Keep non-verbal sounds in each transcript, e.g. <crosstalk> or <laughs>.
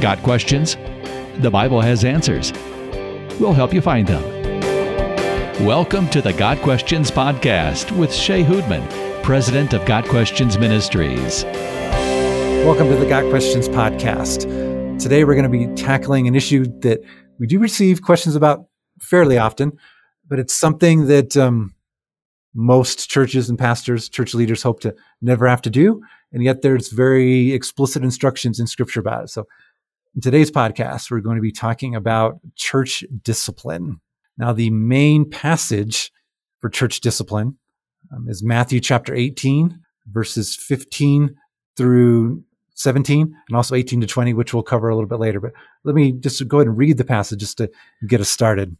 Got questions? The Bible has answers. We'll help you find them. Welcome to the Got Questions Podcast with Shea Houdmann, President of Got Questions Ministries. Welcome to the Got Questions Podcast. Today we're going to be tackling an issue that we do receive questions about fairly often, but it's something that um, most churches and pastors, church leaders hope to never have to do. And yet there's very explicit instructions in scripture about it. So in today's podcast, we're going to be talking about church discipline. Now, the main passage for church discipline um, is Matthew chapter 18, verses 15 through 17, and also 18 to 20, which we'll cover a little bit later. But let me just go ahead and read the passage just to get us started.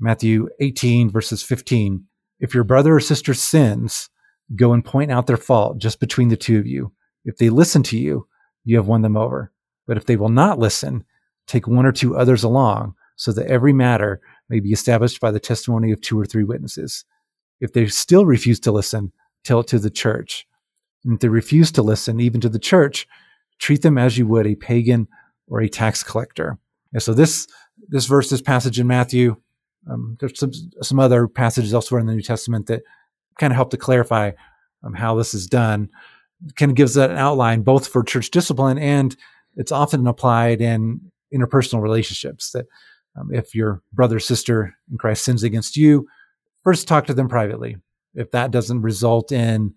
Matthew 18, verses 15. If your brother or sister sins, go and point out their fault just between the two of you. If they listen to you, you have won them over. But if they will not listen, take one or two others along, so that every matter may be established by the testimony of two or three witnesses. If they still refuse to listen, tell it to the church. And if they refuse to listen, even to the church, treat them as you would a pagan or a tax collector. And so this this verse, this passage in Matthew, um, there's some some other passages elsewhere in the New Testament that kind of help to clarify um, how this is done. Kind of gives that an outline both for church discipline and it's often applied in interpersonal relationships that um, if your brother or sister in Christ sins against you, first talk to them privately. If that doesn't result in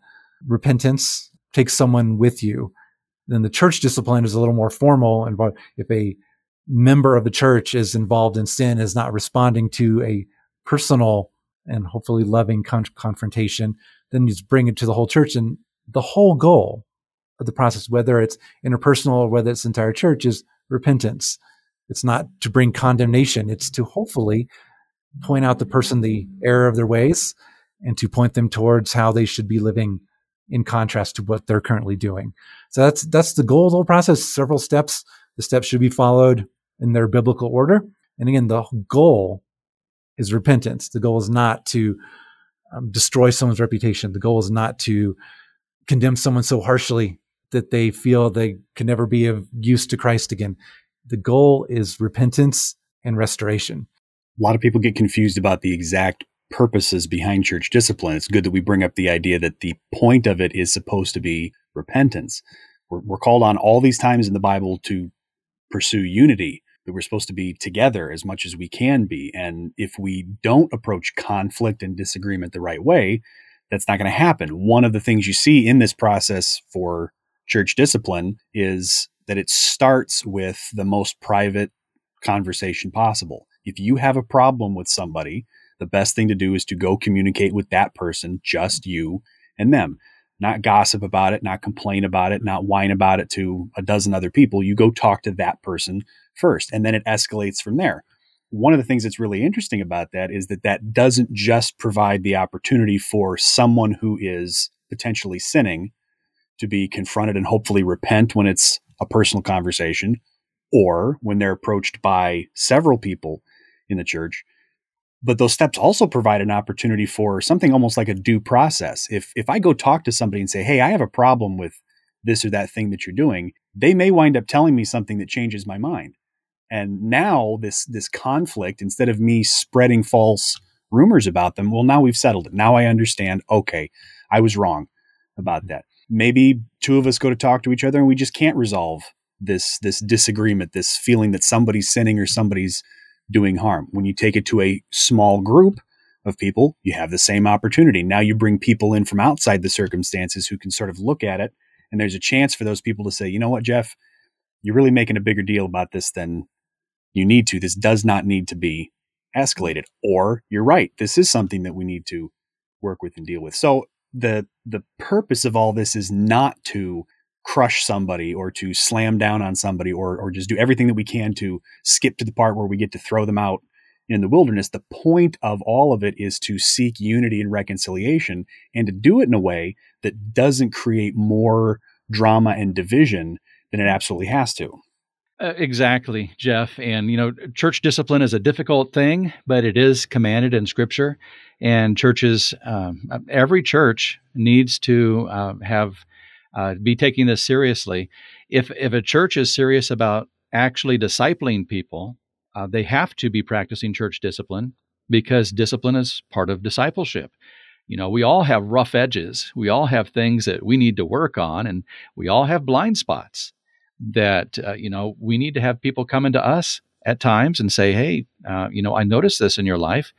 repentance, take someone with you. Then the church discipline is a little more formal. And if a member of the church is involved in sin, is not responding to a personal and hopefully loving con- confrontation, then you just bring it to the whole church. And the whole goal of the process, whether it's interpersonal or whether it's entire church, is repentance. It's not to bring condemnation. It's to hopefully point out the person the error of their ways and to point them towards how they should be living in contrast to what they're currently doing. So that's that's the goal of the whole process. Several steps. The steps should be followed in their biblical order. And again, the goal is repentance. The goal is not to um, destroy someone's reputation. The goal is not to condemn someone so harshly that they feel they can never be of use to Christ again. The goal is repentance and restoration. A lot of people get confused about the exact purposes behind church discipline. It's good that we bring up the idea that the point of it is supposed to be repentance. We're, we're called on all these times in the Bible to pursue unity, that we're supposed to be together as much as we can be. And if we don't approach conflict and disagreement the right way, that's not going to happen. One of the things you see in this process for church discipline is that it starts with the most private conversation possible. If you have a problem with somebody, the best thing to do is to go communicate with that person, just you and them. Not gossip about it, not complain about it, not whine about it to a dozen other people. You go talk to that person first, and then it escalates from there. One of the things that's really interesting about that is that that doesn't just provide the opportunity for someone who is potentially sinning to be confronted and hopefully repent when it's a personal conversation or when they're approached by several people in the church. But those steps also provide an opportunity for something almost like a due process. If if I go talk to somebody and say, "Hey, I have a problem with this or that thing that you're doing," they may wind up telling me something that changes my mind. And now this this conflict, instead of me spreading false rumors about them, well, now we've settled it. Now I understand. Okay, I was wrong about that maybe two of us go to talk to each other and we just can't resolve this this disagreement this feeling that somebody's sinning or somebody's doing harm. When you take it to a small group of people you have the same opportunity. Now you bring people in from outside the circumstances who can sort of look at it and there's a chance for those people to say you know what jeff? You're really making a bigger deal about this than you need to. This does not need to be escalated. Or you're right. This is something that we need to work with and deal with. So the the purpose of all this is not to crush somebody or to slam down on somebody or or just do everything that we can to skip to the part where we get to throw them out in the wilderness. The point of all of it is to seek unity and reconciliation and to do it in a way that doesn't create more drama and division than it absolutely has to. Uh, exactly, Jeff. And, you know, church discipline is a difficult thing, but it is commanded in Scripture. And churches, um, every church needs to uh, have uh, be taking this seriously. If if a church is serious about actually discipling people, uh, they have to be practicing church discipline because discipline is part of discipleship. You know, we all have rough edges. We all have things that we need to work on, and we all have blind spots that, uh, you know, we need to have people come into us at times and say, "Hey, uh, you know, I noticed this in your life,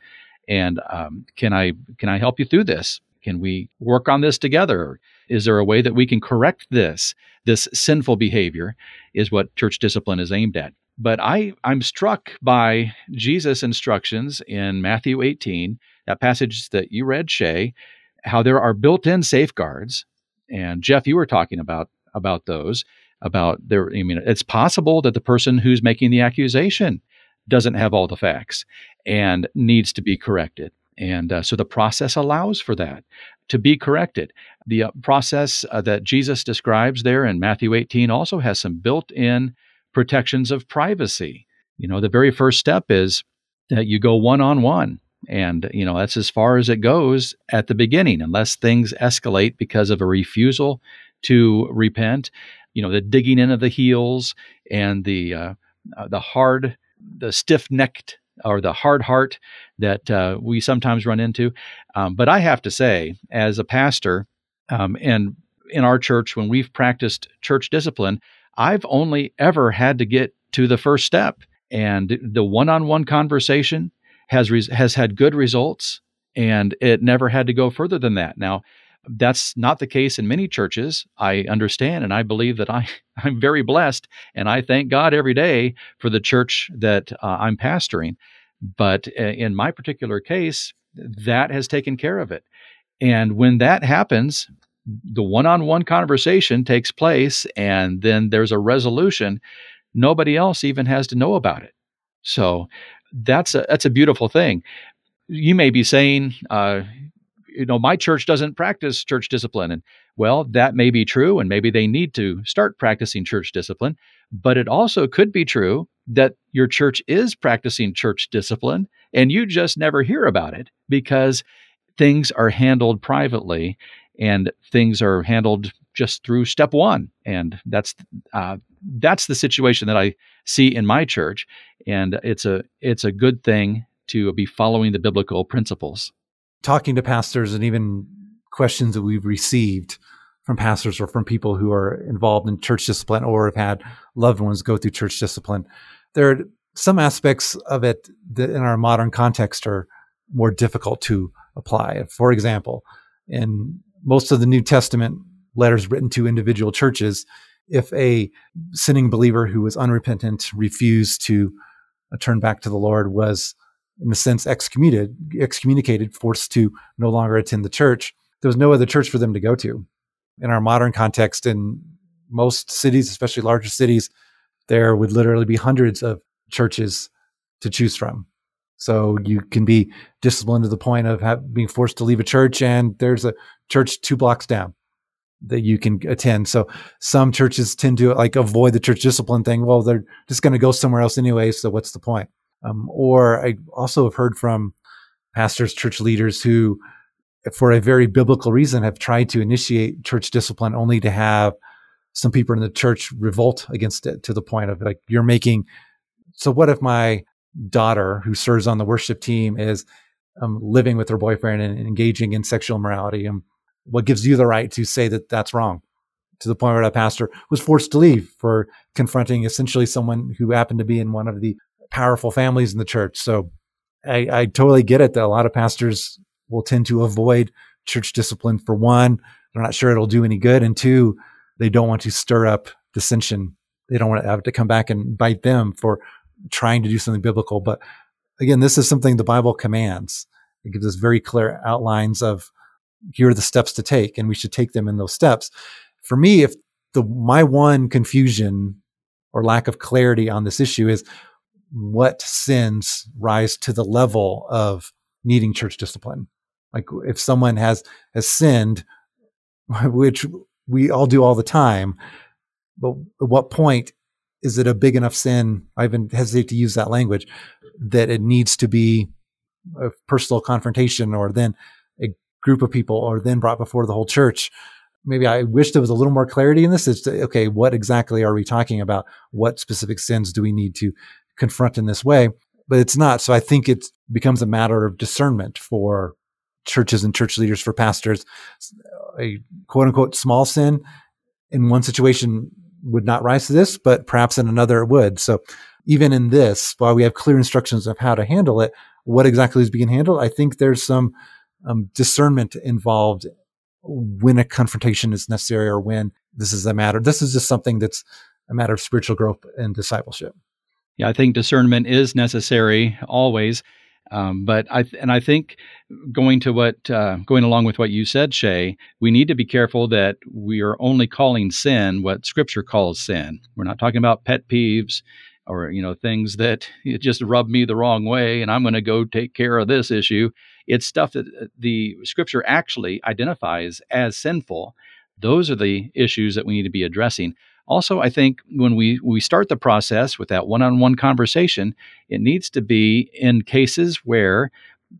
and um, can I can I help you through this? Can we work on this together? Is there a way that we can correct this? This sinful behavior is what church discipline is aimed at. But I, I'm struck by Jesus' instructions in Matthew 18, that passage that you read, Shea, how there are built-in safeguards. And Jeff, you were talking about about those, about there. I mean, it's possible that the person who's making the accusation doesn't have all the facts and needs to be corrected. And uh, so the process allows for that to be corrected. The uh, process uh, that Jesus describes there in Matthew 18 also has some built in protections of privacy. You know, the very first step is that you go one on one. And, you know, that's as far as it goes at the beginning, unless things escalate because of a refusal to repent. You know, the digging in of the heels and the, uh, uh, the hard, the stiff necked or the hard heart that uh, we sometimes run into. Um, but I have to say, as a pastor, um, and in our church, when we've practiced church discipline, I've only ever had to get to the first step, and the one-on-one conversation has has had good results, and it never had to go further than that. Now, that's not the case in many churches. I understand and I believe that I, <laughs> I'm very blessed and I thank God every day for the church that uh, I'm pastoring. But uh, in my particular case, that has taken care of it. And when that happens, the one on one conversation takes place and then there's a resolution. Nobody else even has to know about it. So that's a, that's a beautiful thing. You may be saying, uh, you know, my church doesn't practice church discipline. And well, that may be true, and maybe they need to start practicing church discipline. But it also could be true that your church is practicing church discipline and you just never hear about it because things are handled privately and things are handled just through step one. And that's uh, that's the situation that I see in my church, and it's a it's a good thing to be following the biblical principles talking to pastors and even questions that we've received from pastors or from people who are involved in church discipline or have had loved ones go through church discipline. There are some aspects of it that in our modern context are more difficult to apply. For example, in most of the New Testament letters written to individual churches, if a sinning believer who was unrepentant refused to turn back to the Lord was in a sense, excommunicated, excommunicated, forced to no longer attend the church. There was no other church for them to go to. In our modern context, in most cities, especially larger cities, there would literally be hundreds of churches to choose from. So you can be disciplined to the point of have, being forced to leave a church, and there's a church two blocks down that you can attend. So some churches tend to like avoid the church discipline thing. Well, they're just going to go somewhere else anyway. So what's the point? Um, or I also have heard from pastors, church leaders who, for a very biblical reason, have tried to initiate church discipline only to have some people in the church revolt against it to the point of like, you're making. So, what if my daughter, who serves on the worship team, is um, living with her boyfriend and engaging in sexual immorality? And what gives you the right to say that that's wrong? To the point where that pastor was forced to leave for confronting essentially someone who happened to be in one of the powerful families in the church. So I, I totally get it that a lot of pastors will tend to avoid church discipline for one, they're not sure it'll do any good. And two, they don't want to stir up dissension. They don't want to have to come back and bite them for trying to do something biblical. But again, this is something the Bible commands. It gives us very clear outlines of here are the steps to take, and we should take them in those steps. For me, if the my one confusion or lack of clarity on this issue is what sins rise to the level of needing church discipline. Like if someone has has sinned, <laughs> which we all do all the time, but at what point is it a big enough sin? I even hesitate to use that language that it needs to be a personal confrontation or then a group of people or then brought before the whole church. maybe I wish there was a little more clarity in this. Is to, okay, what exactly are we talking about? What specific sins do we need to confront in this way? But it's not. So I think it becomes a matter of discernment for churches and church leaders, for pastors. A quote unquote small sin in one situation would not rise to this, but perhaps in another it would. So even in this, while we have clear instructions of how to handle it, what exactly is being handled, I think there's some um, discernment involved when a confrontation is necessary or when this is a matter. This is just something that's a matter of spiritual growth and discipleship. Yeah, I think discernment is necessary always. Um, but I and I think going to what uh, going along with what you said, Shea, we need to be careful that we are only calling sin what Scripture calls sin. We're not talking about pet peeves or you know things that <laughs> just rub me the wrong way, and I'm going to go take care of this issue. It's stuff that uh, the Scripture actually identifies as sinful. Those are the issues that we need to be addressing. Also, I think when we, we start the process with that one on one conversation, it needs to be in cases where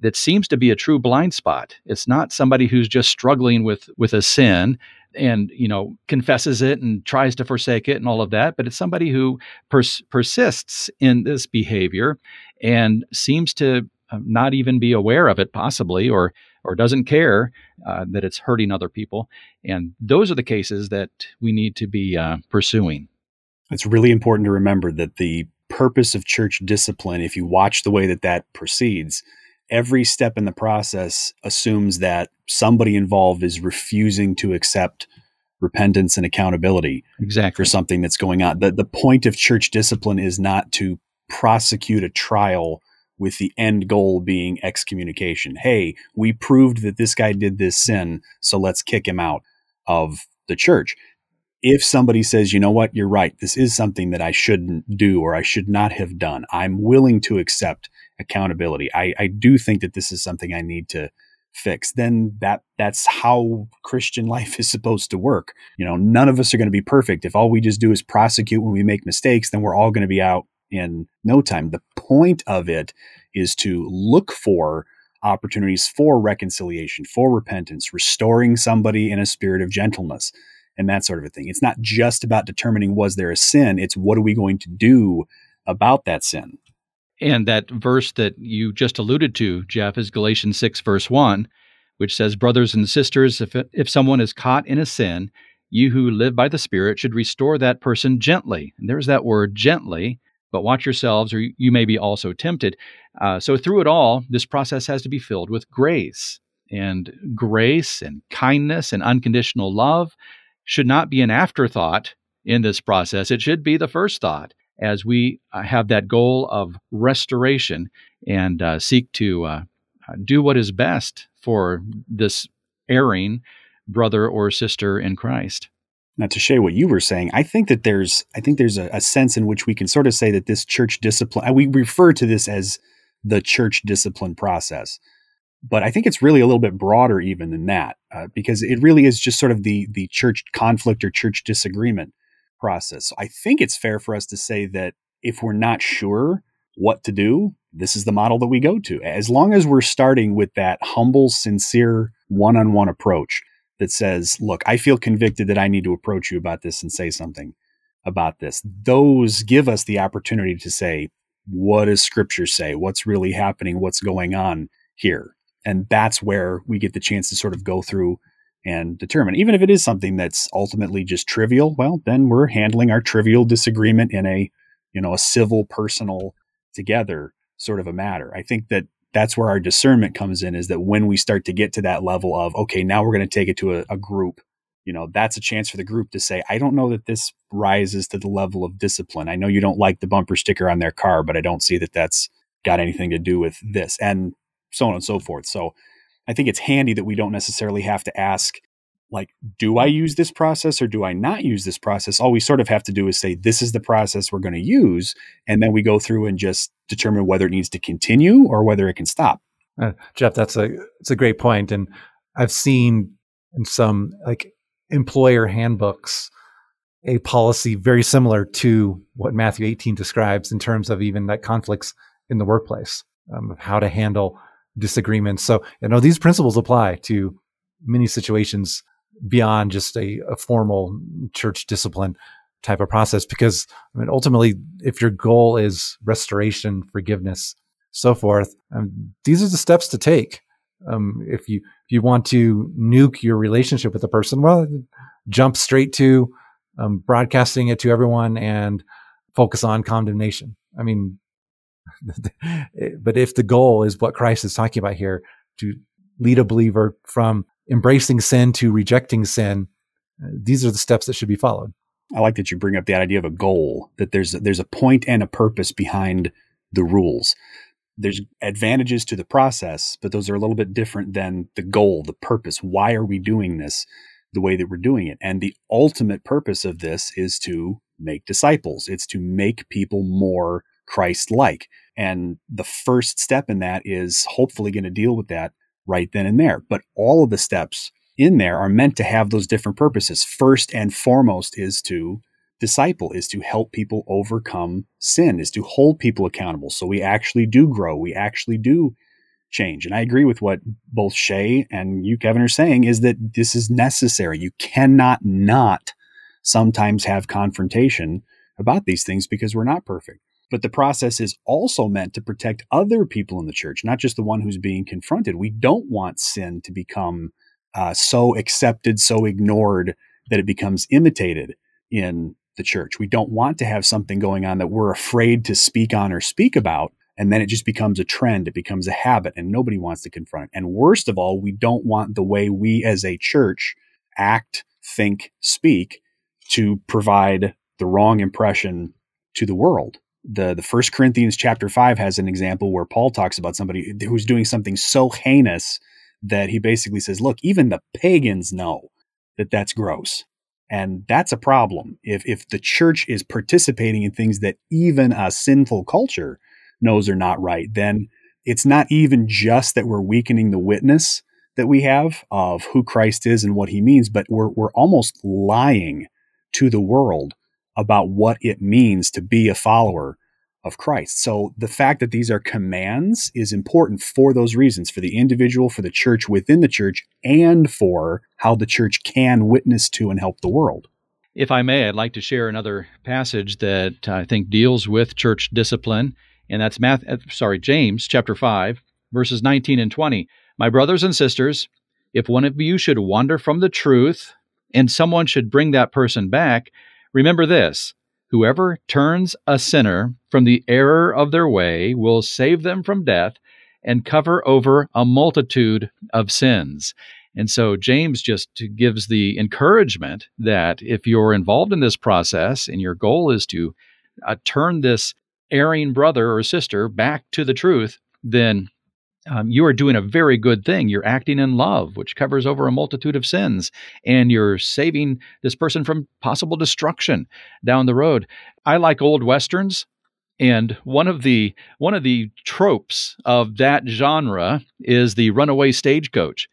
that seems to be a true blind spot. It's not somebody who's just struggling with with a sin and you know confesses it and tries to forsake it and all of that, but it's somebody who pers- persists in this behavior and seems to uh, not even be aware of it possibly or or doesn't care uh, that it's hurting other people. And those are the cases that we need to be uh, pursuing. It's really important to remember that the purpose of church discipline if you watch the way that that proceeds every step in the process assumes that somebody involved is refusing to accept repentance and accountability exactly. for something that's going on. The, the point of church discipline is not to prosecute a trial with the end goal being excommunication. Hey, we proved that this guy did this sin, so let's kick him out of the church. If somebody says, you know what, you're right, this is something that I shouldn't do or I should not have done, I'm willing to accept accountability. I, I do think that this is something I need to fix then that that's how christian <laughs> life is supposed to work you know none of us are going to be perfect if all we just do is prosecute when we make mistakes then we're all going to be out in no time. The point of it is to look for opportunities for reconciliation, for repentance, restoring somebody in a spirit of gentleness, and that sort of a thing. It's not just about determining was there a sin, it's what are we going to do about that sin. And that verse that you just alluded to, Jeff, is Galatians 6, verse 1, which says, Brothers and sisters, if, if someone is caught in a sin, you who live by the Spirit should restore that person gently. And there's that word gently but watch yourselves or you may be also tempted. Uh, so, through it all, this process has to be filled with grace. And grace and kindness and unconditional love should not be an afterthought in this process. It should be the first thought as we uh, have that goal of restoration and uh, seek to uh, do what is best for this erring brother or sister in Christ. Now, to share what you were saying, I think that there's, I think there's a, a sense in which we can sort of say that this church discipline, we refer to this as the church discipline process, but I think it's really a little bit broader even than that, uh, because it really is just sort of the the church conflict or church disagreement process. So I think it's fair for us to say that if we're not sure what to do, this is the model that we go to. As long as we're starting with that humble, sincere, one-on-one approach that says, look, I feel convicted that I need to approach you about this and say something about this. Those give us the opportunity to say, what does scripture say? What's really happening? What's going on here? And that's where we get the chance to sort of go through and determine. Even if it is something that's ultimately just trivial, well, then we're handling our trivial disagreement in a, you know, a civil, personal, together sort of a matter. I think that that's where our discernment comes in is that when we start to get to that level of okay now we're going to take it to a, a, group you know that's a chance for the group to say i don't know that this rises to the level of discipline. I know you don't like the bumper sticker on their car but i don't see that that's got anything to do with this and so on and so forth. So i think it's handy that we don't necessarily have to ask like, do I use this process or do I not use this process? All we sort of have to do is say, this is the process we're going to use. And then we go through and just determine whether it needs to continue or whether it can stop. Uh, Jeff, that's a, it's a great point. And I've seen in some like employer handbooks, a policy very similar to what Matthew 18 describes in terms of even that conflicts in the workplace, um, of how to handle disagreements. So, you know, these principles apply to many situations beyond just a, a formal church discipline type of process. Because I mean, ultimately, if your goal is restoration, forgiveness, so forth, um, these are the steps to take. Um, if you if you want to nuke your relationship with a person, well, jump straight to um, broadcasting it to everyone and focus on condemnation. I mean, <laughs> but if the goal is what Christ is talking about here, to lead a believer from embracing sin to rejecting sin, uh, these are the steps that should be followed. I like that you bring up the idea of a goal, that there's there's a point and a purpose behind the rules. There's advantages to the process, but those are a little bit different than the goal, the purpose. Why are we doing this the way that we're doing it? And the ultimate purpose of this is to make disciples. It's to make people more Christ like. And the first step in that is hopefully going to deal with that right then and there. But all of the steps in there are meant to have those different purposes. First and foremost is to disciple, is to help people overcome sin, is to hold people accountable. So we actually do grow, we actually do change. And I agree with what both Shea and you, Kevin, are saying is that this is necessary. You cannot not sometimes have confrontation about these things because we're not perfect. But the process is also meant to protect other people in the church, not just the one who's being confronted. We don't want sin to become uh, so accepted, so ignored that it becomes imitated in the church. We don't want to have something going on that we're afraid to speak on or speak about. And then it just becomes a trend, it becomes a habit, and nobody wants to confront. And worst of all, we don't want the way we as a church act, think, speak to provide the wrong impression to the world the the first corinthians chapter 5 has an example where paul talks about somebody who's doing something so heinous that he basically says look even the pagans know that that's gross. And that's a problem. If if the church is participating in things that even a sinful culture knows are not right then it's not even just that we're weakening the witness that we have of who Christ is and what he means but we're we're almost lying to the world about what it means to be a follower of Christ. So the fact that these are commands is important for those reasons for the individual, for the church within the church, and for how the church can witness to and help the world. If I may, I'd like to share another passage that I think deals with church discipline, and that's Math, uh, sorry, James chapter 5, verses 19 and 20. My brothers and sisters, if one of you should wander from the truth and someone should bring that person back, Remember this whoever turns a sinner from the error of their way will save them from death and cover over a multitude of sins. And so James just gives the encouragement that if you're involved in this process and your goal is to uh, turn this erring brother or sister back to the truth, then um, you are doing a very good thing. You're acting in love, which covers over a multitude of sins, and you're saving this person from possible destruction down the road. I like old westerns, and one of the one of the tropes of that genre is the runaway stagecoach,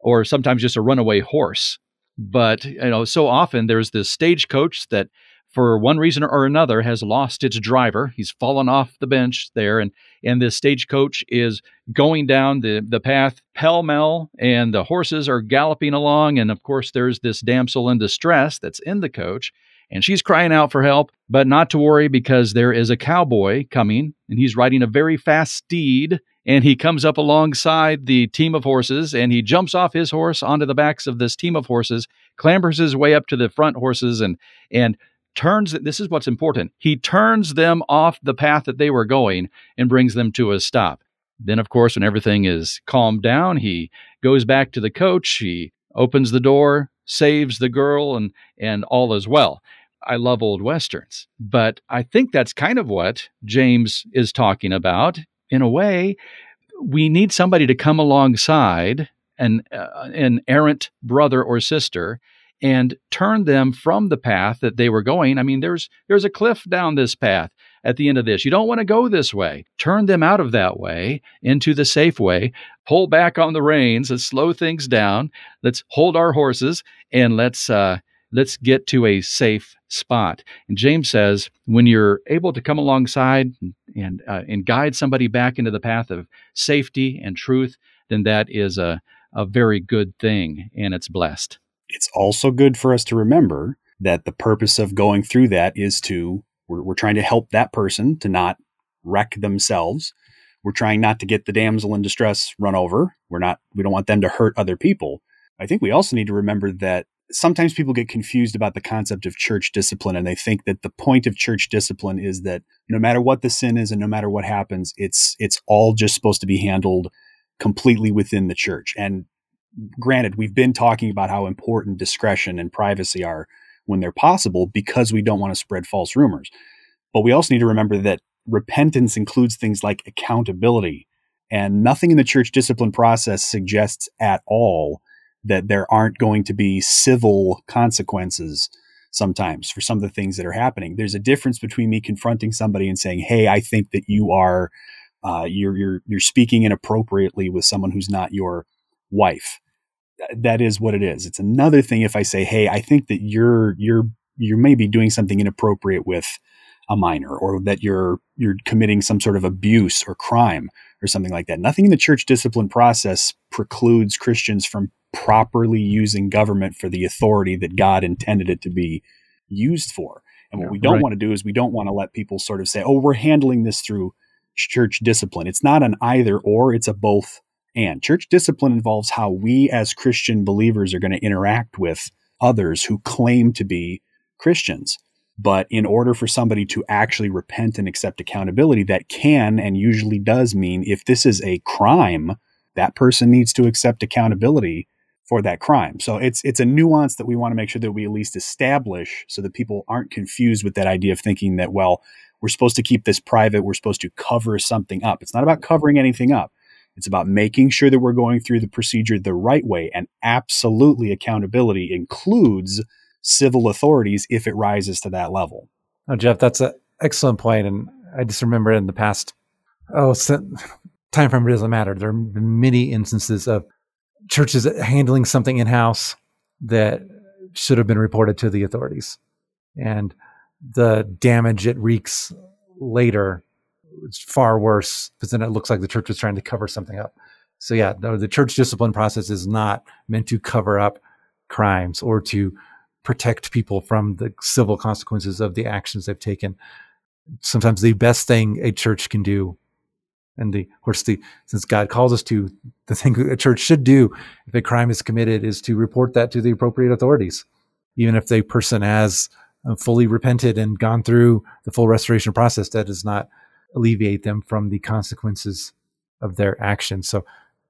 or sometimes just a runaway horse. But you know, so often there's this stagecoach that for one reason or another, has lost its driver. He's fallen off the bench there, and and the stagecoach is going down the the path pell mell, and the horses are galloping along, and of course there's this damsel in distress that's in the coach, and she's crying out for help, but not to worry because there is a cowboy coming, and he's riding a very fast steed. And he comes up alongside the team of horses and he jumps off his horse onto the backs of this team of horses, clambers his way up to the front horses, and and turns this is what's important. He turns them off the path that they were going and brings them to a stop. Then of course when everything is calmed down he goes back to the coach he opens the door saves the girl and and all is well. I love old westerns but i think that's kind of what james is talking about. In a way we need somebody to come alongside an uh, an errant brother or sister and turn them from the path that they were going. I mean, there's there's a cliff down this path at the end of this. You don't want to go this way. Turn them out of that way into the safe way. Pull back on the reins. Let's slow things down. Let's hold our horses and let's uh, let's get to a safe spot. And James says, when you're able to come alongside and uh, and guide somebody back into the path of safety and truth, then that is a a very good thing, and it's blessed. It's also good for us to remember that the purpose of going through that is to, we're, we're trying to help that person to not wreck themselves. We're trying not to get the damsel in distress run over. We're not, we don't want them to hurt other people. I think we also need to remember that sometimes people get confused about the concept of church discipline and they think that the point of church discipline is that no matter what the sin is and no matter what happens it's it's all just supposed to be handled completely within the church and granted we've been talking about how important discretion and privacy are when they're possible because we don't want to spread false rumors but we also need to remember that repentance includes things like accountability and nothing in the church discipline process suggests at all that there aren't going to be civil consequences sometimes for some of the things that are happening. There's a difference between me confronting somebody and saying, "Hey, I think that you are uh, you're you're you're speaking inappropriately with someone who's not your wife." That is what it is. It's another thing if I say, "Hey, I think that you're you're you may be doing something inappropriate with a minor or that you're you're committing some sort of abuse or crime or something like that. Nothing in the church discipline process precludes Christians from properly using government for the authority that God intended it to be used for. And what yeah, we don't right. want to do is we don't want to let people sort of say, oh, we're handling this through church discipline. It's not an either or, it's a both and. Church discipline involves how we as Christian believers are going to interact with others who claim to be Christians. But in order for somebody to actually repent and accept accountability, that can and usually does mean if this is a crime, that person needs to accept accountability for that crime. So it's it's a nuance that we want to make sure that we at least establish so that people aren't confused with that idea of thinking that well, we're supposed to keep this private, we're supposed to cover something up. It's not about covering anything up. It's about making sure that we're going through the procedure the right way and absolutely accountability includes civil authorities if it rises to that level. Oh, Jeff, that's an excellent point and I just remember in the past oh <laughs> time frame doesn't matter. There are many instances of churches handling something in house that should have been reported to the authorities. And the damage it wreaks later is far worse because then it looks like the church was trying to cover something up. So, yeah, the, the church discipline process is not meant to cover up crimes or to protect people from the civil consequences of the actions they've taken. Sometimes the best thing a church can do and the, of course, the since God calls us to, the thing a church should do if a crime is committed is to report that to the appropriate authorities, even if the person has uh, fully repented and gone through the full restoration process. That is not alleviate them from the consequences of their actions. So,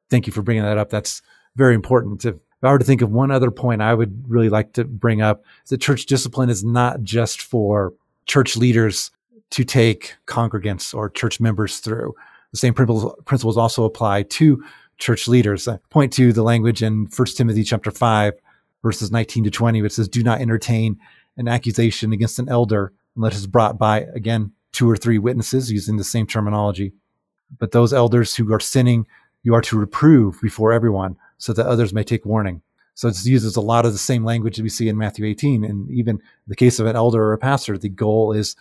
thank you for bringing that up. That's very important. If, I were to think of one other point, I would really like to bring up that church discipline is not just for church leaders to take congregants or church members through. The same principles, principles also apply to church leaders. I point to the language in 1 Timothy chapter 5, verses 19 to 20, which says, Do not entertain an accusation against an elder unless it's brought by, again, two or three witnesses using the same terminology. But those elders who are sinning, you are to reprove before everyone so that others may take warning. So it uses a lot of the same language that we see in Matthew 18. And even in the case of an elder or a pastor, the goal is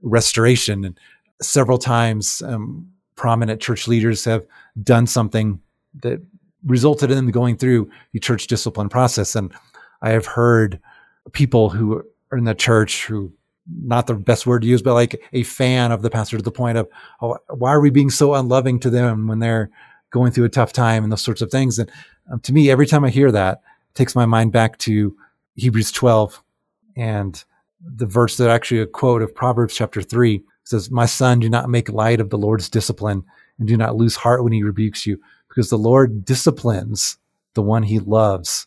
restoration. And several times, um, prominent church leaders have done something that resulted in them going through the church discipline process. And I have heard people who are in the church who not the best word to use, but like a fan of the pastor to the point of, oh, why are we being so unloving to them when they're going through a tough time and those sorts of things? And um, to me, every time I hear that, it takes my mind back to Hebrews 12 and the verse that actually a quote of Proverbs chapter 3 says, My son, do not make light of the Lord's discipline and do not lose heart when he rebukes you, because the Lord disciplines the one he loves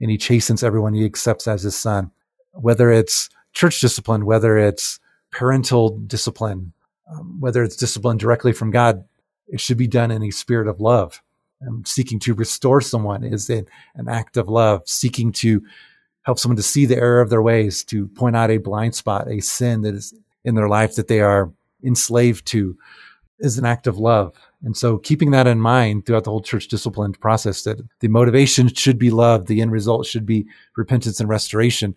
and he chastens everyone he accepts as his son. Whether it's church discipline, whether it's parental discipline, um, whether it's discipline directly from God, it should be done in a spirit of love. And seeking to restore someone is an, an act of love. Seeking to help someone to see the error of their ways, to point out a blind spot, a sin that is in their life that they are enslaved to is an act of love. And so keeping that in mind throughout the whole church discipline process that the motivation should be love, the end result should be repentance and restoration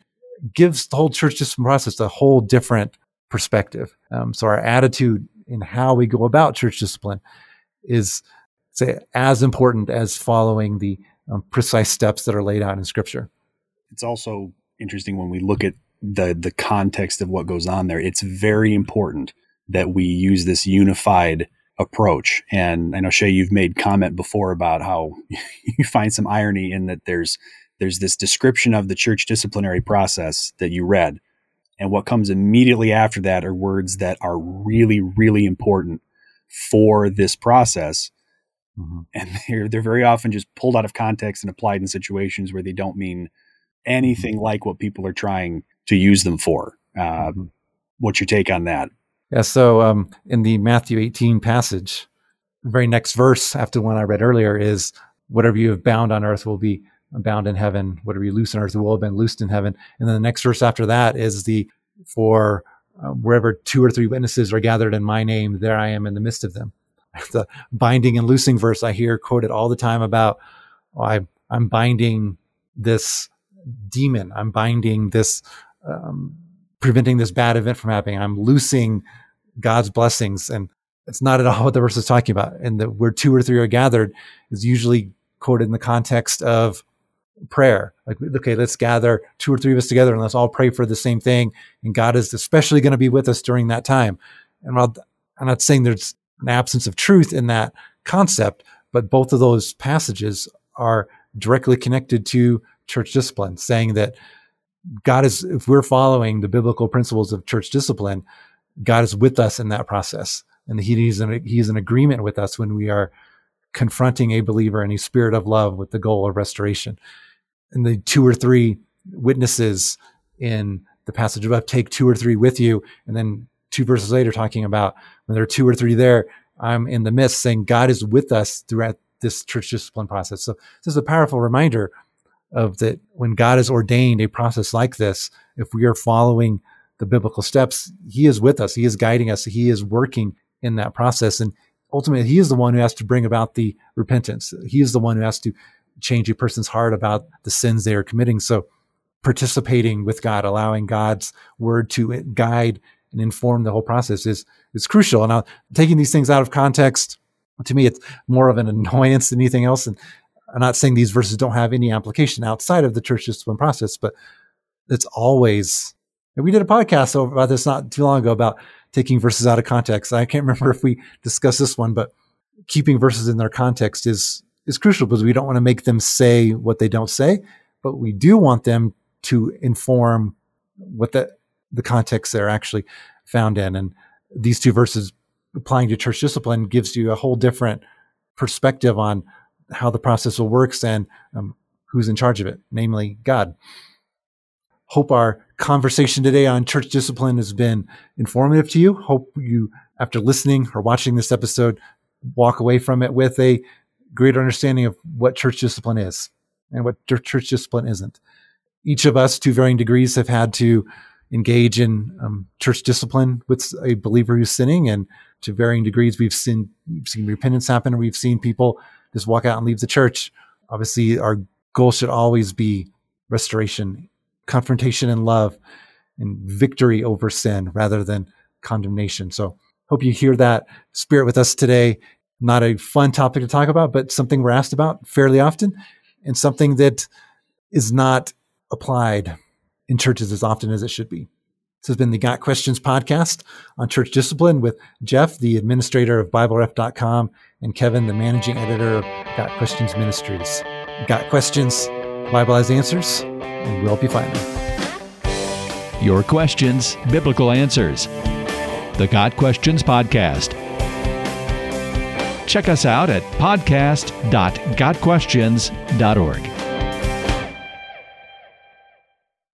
gives the whole church discipline process a whole different perspective. Um, so our attitude in how we go about church discipline is say as important as following the um, precise steps that are laid out in scripture. it's also interesting when we look at the the context of what goes on there. It's very important that we use this unified approach. And I know Shea, you've made comment before about how <laughs> you find some irony in that there's there's this description of the church disciplinary process that you read, and what comes immediately after that are words that are really, really important for this process. Mm-hmm. And <laughs> they're they're very often just pulled out of context and applied in situations where they don't mean anything mm-hmm. like what people are trying to use them for. Uh, mm-hmm. What's your take on that? Yeah, so um, in the Matthew 18 passage, the very next verse after the one I read earlier is whatever you have bound on earth will be bound in heaven, whatever you loose on earth will have been loosed in heaven. And then the next verse after that is the for uh, wherever two or three witnesses are gathered in my name, there I am in the midst of them. <laughs> the binding and loosing verse I hear quoted all the time about oh, I, I'm binding this demon, I'm binding this um, preventing this bad event from happening. I'm loosing God's blessings. And it's not at all <laughs> what the verse is talking about. And the where two or three are gathered is usually quoted in the context of prayer. Like, okay, let's gather two or three of us together and let's all pray for the same thing. And God is especially going to be with us during that time. And while I'm not saying there's an absence of truth in that concept, but both of those passages are directly connected to church discipline, saying that God is, if we're following the biblical principles of church discipline, God is with us in that process. And he is in, he is in agreement with us when we are confronting a believer in a spirit of love with the goal of restoration. And the two or three witnesses in the passage above take two or three with you. And then two verses later, talking about when there are two or three there, I'm in the midst saying God is with us throughout this church discipline process. So this is a powerful reminder of that when God has ordained a process like this, if we are following the biblical steps, He is with us. He is guiding us. He is working in that process. And ultimately, He is the one who has to bring about the repentance. He is the one who has to change a person's heart about the sins they are committing. So participating with God, allowing God's word to guide and inform the whole process is, is crucial. And now taking these things out of context, to me, it's more of an annoyance than anything else. And I'm not saying these verses don't have any application outside of the church discipline process, but it's always, and we did a podcast about this not too long ago about taking verses out of context. I can't <laughs> remember if we discussed this one, but keeping verses in their context is, is crucial because we don't want to make them say what they don't say, but we do want them to inform what the, the context they're actually found in. And these two verses applying to church discipline gives you a whole different perspective on how the process works and um, who's in charge of it, namely God. Hope our conversation today on church discipline has been informative to you. Hope you, after listening or watching this episode, walk away from it with a greater understanding of what church discipline is and what church discipline isn't. Each of us, to varying degrees, have had to engage in um, church discipline with a believer who's sinning, and to varying degrees, we've seen, we've seen repentance happen, and we've seen people just walk out and leave the church. Obviously, our goal should always be restoration, confrontation and love, and victory over sin rather than condemnation. So, hope you hear that spirit with us today. Not a fun topic to talk about, but something we're asked about fairly often and something that is not applied in churches as often as it should be. This has been the Got Questions podcast on church discipline with Jeff, the administrator of BibleRef.com, and Kevin, the managing editor of Got Questions Ministries. Got questions? Bible has answers, and we'll help you find them. Your questions, biblical answers. The Got Questions podcast. Check us out at podcast.gotquestions.org.